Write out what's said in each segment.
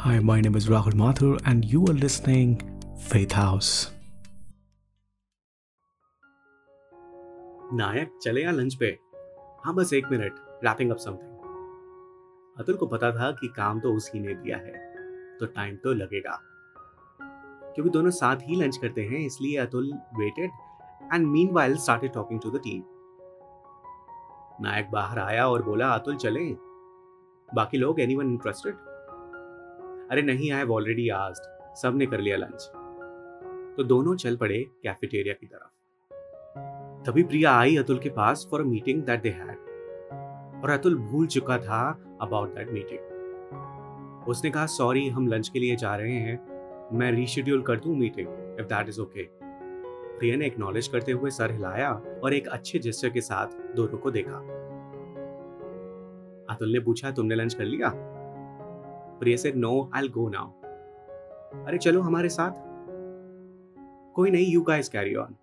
Hi, my name is Rahul Mathur, and you are listening Faith House. नायक चले या lunch पे हाँ बस एक minute wrapping up something Atul को पता था कि काम तो उसी ने दिया है तो टाइम तो लगेगा। क्योंकि दोनों साथ ही लंच करते हैं इसलिए Atul waited and meanwhile started talking to the team Nayak बाहर आया और बोला अतुल चले। बाकी लोग एनी वन इंटरेस्टेड अरे नहीं आई ऑलरेडी आस्ड सबने कर लिया लंच तो दोनों चल पड़े कैफेटेरिया की तरफ़। तभी प्रिया आई अतुल के पास for meeting that they had और अतुल भूल चुका था अबाउट दैट मीटिंग उसने कहा सॉरी हम लंच के लिए जा रहे हैं। मैं रीशेड्यूल कर दूँ meeting if that is okay Priya ने एक्नॉलेज करते हुए सर हिलाया और एक अच्छे जेस्चर के साथ दोनों को देखा। अतुल ने पूछा, तुमने लंच कर लिया? Priya said no I go now अरे चलो हमारे साथ। कोई नहीं you guys carry on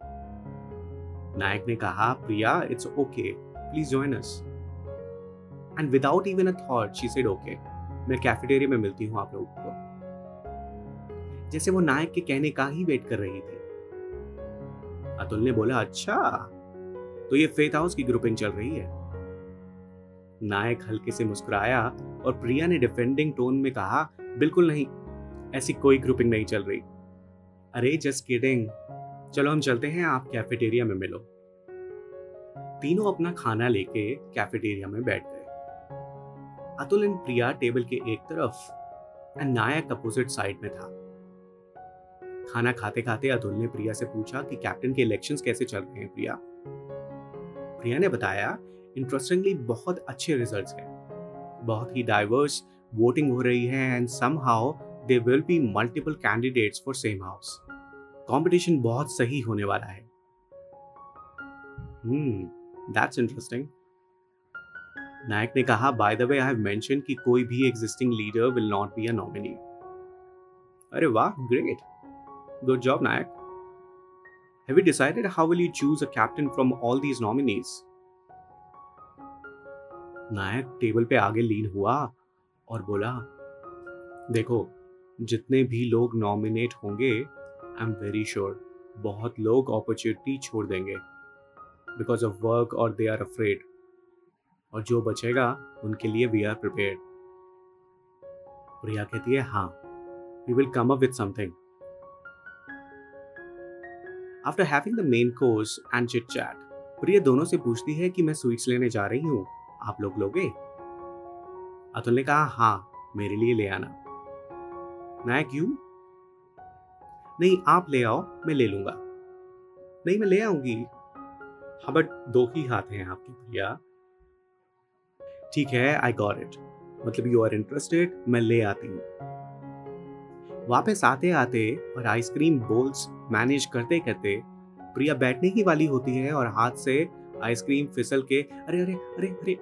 Nayak ने कहा, Priya it's okay please join us and without even a thought she said okay मैं कैफेटेरिया में मिलती हूँ आप लोगों को. जैसे वो नायक के कहने का ही वेट कर रही थी। अतुल ने बोला अच्छा तो ये फेथ हाउस की ग्रुपिंग चल रही है? नायक हल्के से मुस्कुराया और प्रिया ने डिफेंडिंग टोन में कहा, बिल्कुल नहीं, ऐसी कोई ग्रुपिंग नहीं चल रही. अरे जस्ट किडिंग चलो हम चलते हैं, आप कैफेटेरिया में मिलो. तीनों अपना खाना लेके कैफेटेरिया में बैठ गए। अतुल एंड प्रिया टेबल के एक तरफ़ एंड नायक अपोजिट साइड में था। खाना खाते खाते अतुल ने प्रिया से पूछा कि कैप्टन के इलेक्शंस कैसे चल रहे हैं प्रिया? प्रिया ने बताया इंटरेस्टिंगली बहुत अच्छे रिजल्ट्स हैं। बहुत ही डाइवर्स वोटिंग हो रही है and somehow they will be multiple candidates for same house competition बहुत सही होने वाला है। दैट्स इंटरेस्टिंग नायक ने कहा by the way I have mention कि कोई भी existing leader will not be a nominee अरे वाह great good job Nayak. Have you decided how will you choose a captain from all these nominees? Nayak table पे आगे लीन हुआ और बोला, देखो, जितने भी लोग नॉमिनेट होंगे आई एम वेरी श्योर बहुत लोग अपॉर्चुनिटी छोड़ देंगे बिकॉज़ ऑफ़ वर्क और दे आर अफ्रेड और जो बचेगा, उनके लिए वी आर प्रिपेयर्ड प्रिया कहती है हाँ we will come up with something after having the main course and chit chat Priya दोनों से पूछती है कि मैं स्वीट्स लेने जा रही हूँ। आप लोग लोगे? अतुल ने कहा हाँ मेरे लिए ले आना। नायक यू नहीं, आप ले आओ, मैं ले लूँगा। नहीं, मैं ले आऊँगी। हाँ बट दो ही हाथ हैं आपकी प्रिया ठीक है आई गॉट इट मतलब यू आर इंटरेस्टेड मैं ले आती हूँ। वापस आते आते और आइसक्रीम बोल्स मैनेज करते करते प्रिया बैठने ही वाली होती है और हाथ से आइसक्रीम फिसल के अरे अरे अरे अरे,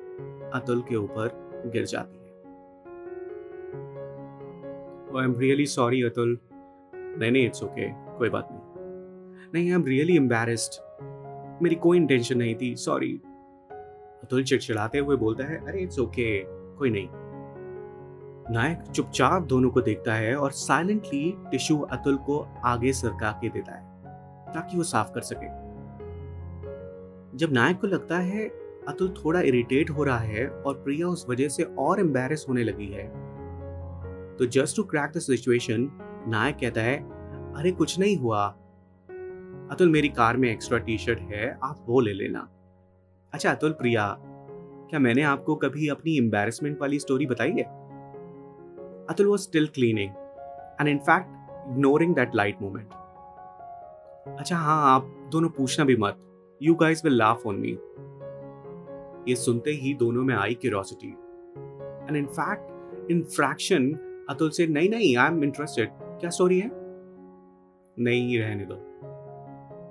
अतुल के ऊपर गिर जाती है। I am really sorry Atul. नहीं नहीं इट्स ओके कोई बात नहीं। नहीं आई एम रियली एम्बेरस्ड मेरी कोई इंटेंशन नहीं थी सॉरी अतुल चिड़चिड़ाते हुए बोलता है, अरे इट्स ओके कोई नहीं। नायक चुपचाप दोनों को देखता है और साइलेंटली टिश्यू अतुल को आगे सरका के देता है, ताकि वो साफ़ कर सके। जब नायक को लगता है अतुल थोड़ा इरिटेट हो रहा है और प्रिया उस वजह से और एम्बेरस होने लगी है तो just to crack the situation Nayak कहता है, अरे, कुछ नहीं हुआ। अतुल, मेरी कार में एक्स्ट्रा टी शर्ट है, आप वो ले लेना। अच्छा अतुल, प्रिया, क्या मैंने आपको कभी अपनी एम्बेरसमेंट वाली स्टोरी बताई है? Atul was still cleaning and in fact ignoring that light moment अच्छा हाँ आप दोनों पूछना भी मत। You guys will laugh on me ये सुनते ही दोनों में आई curiosity and in fact in fraction Atul से नहीं नहीं आई एम इंटरेस्टेड क्या स्टोरी है? नहीं, रहने दो.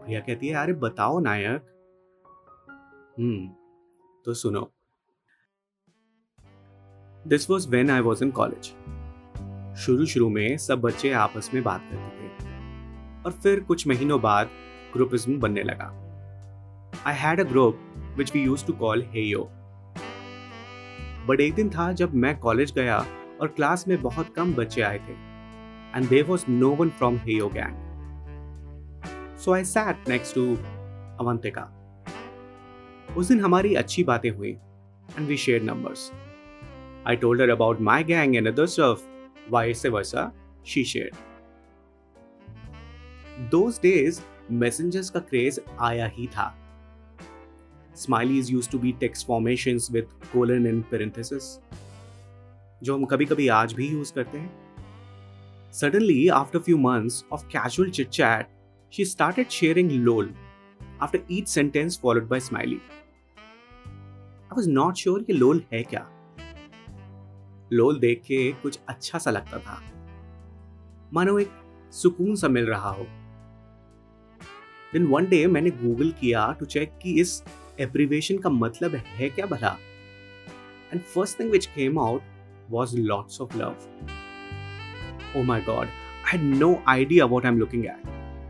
प्रिया कहती है, अरे, बताओ नायक. हम्म तो सुनो. This was when I was in college शुरू शुरू में सब बच्चे आपस में बात करते थे। और फिर कुछ महीनों बाद ग्रुपिज्म बनने लगा। I had a group which we use to call Heyo but एक दिन था जब मैं कॉलेज गया और क्लास में बहुत कम बच्चे आए थे and there was no one from Heyo gang so I sat next to Avantika उस दिन हमारी अच्छी बातें हुई and we share numbers I told her about my gang and other stuff vice versa she share those messengers का craze आया ही था। Smileys use to be text formations with colon in parenthesis जो हम कभी कभी आज भी यूज़ करते हैं। Suddenly after few months of casual chit chat she started sharing lol after each sentence followed by smiley I was not sure कि lol है क्या। लोल देख के कुछ अच्छा सा लगता था। मानो एक सुकून सा मिल रहा हो। देन वन डे मैंने गूगल किया टू चेक कि इस एब्रिवेशन का मतलब है क्या भला? And first thing which came out was lots of love oh my God I had no idea what I am looking at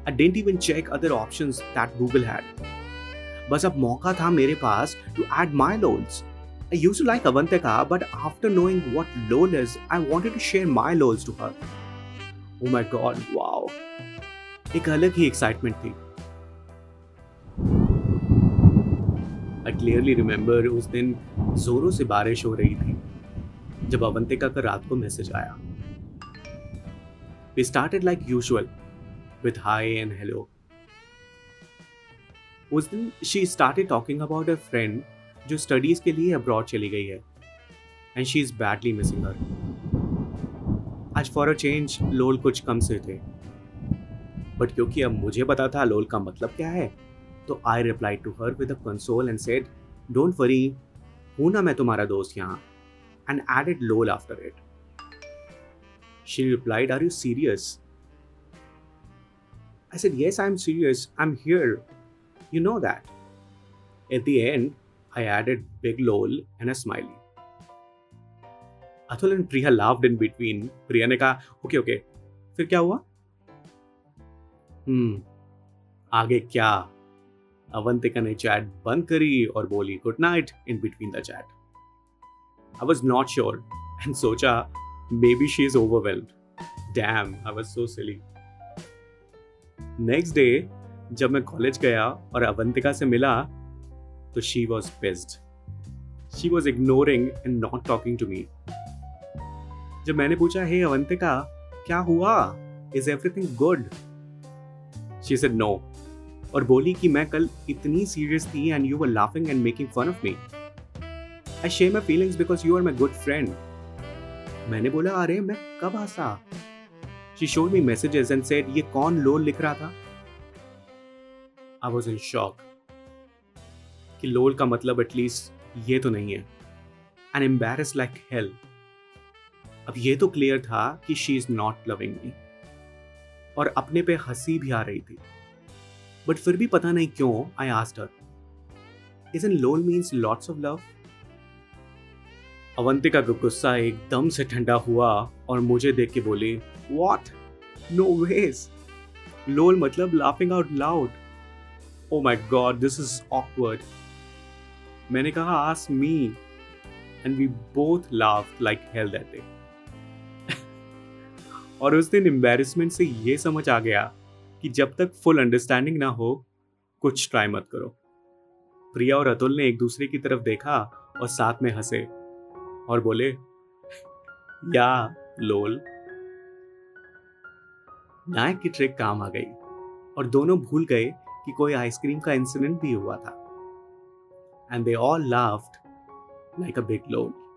I didn't even check other option that Google had बस अब मौका था मेरे पास to add my lols I use like Avantika but after knowing what lol is I wanted to share my lols to her oh my God wow एक अलग ही excitement थी। I clearly remember उस दिन जोरों से बारिश हो रही थी, जब अवंतिका का रात को मैसेज आया। We started like usual with hi and hello उस दिन she started talking about a friend जो स्टडीज़ के लिए अब्रॉड चली गई है and she is badly missing her आज फॉर अ चेंज लोल कुछ कम से थे। बट क्योंकि अब मुझे पता था लोल का मतलब क्या है तो I reply to her with a console and said don't worry हूं ना मैं तुम्हारा दोस्त यहाँ and added lol after it. She replied, Are you serious? I said, Yes, I'm serious. I'm here. You know that. At the end, I added big lol and a smiley. Atul and Priya laughed in between. Priya ने कहा, okay okay फिर क्या हुआ हम्म आगे क्या अवंतिका ने chat बंद करी और बोली good night in between the chat I was not sure and socha maybe she is overwhelmed. Damn, I was so silly. Next day जब मैं कॉलेज गया और अवंतिका से मिला तो she was pissed she was ignoring and not talking to me जब मैंने पूछा हे hey, अवंतिका क्या हुआ? Is everything good she said no और बोली कि मैं कल इतनी सीरियस थी and you were laughing and making fun of me I share my feelings because you are my good friend मैंने बोला, अरे, मैं कब हंसा she showed me messages and said ये कौन लोल लिख रहा था? आई वॉज़ इन शॉक कि लोल का मतलब एटलीस्ट ये तो नहीं है। एंड एम्बेरस लाइक हेल अब ये तो क्लियर था कि she is not loving me और अपने पे हँसी भी आ रही थी। बट फिर भी पता नहीं क्यों I asked her is in lol means lots of love Avantika का गुस्सा एकदम से ठंडा हुआ और मुझे देख के बोली वॉट नो वेज लोल मतलब laughing out loud oh my God this is awkward मैंने कहा as me and we both laugh like hell that day और उस दिन एम्बेरसमेंट से ये समझ आ गया कि जब तक फुल अंडरस्टैंडिंग ना हो, कुछ ट्राई मत करो। प्रिया और अतुल ने एक दूसरे की तरफ़ देखा और साथ में हंसे और बोले, या, लोल। नायक की ट्रिक काम आ गई और दोनों भूल गए कि कोई आइसक्रीम का इंसिडेंट भी हुआ था। And they all laughed like a big lol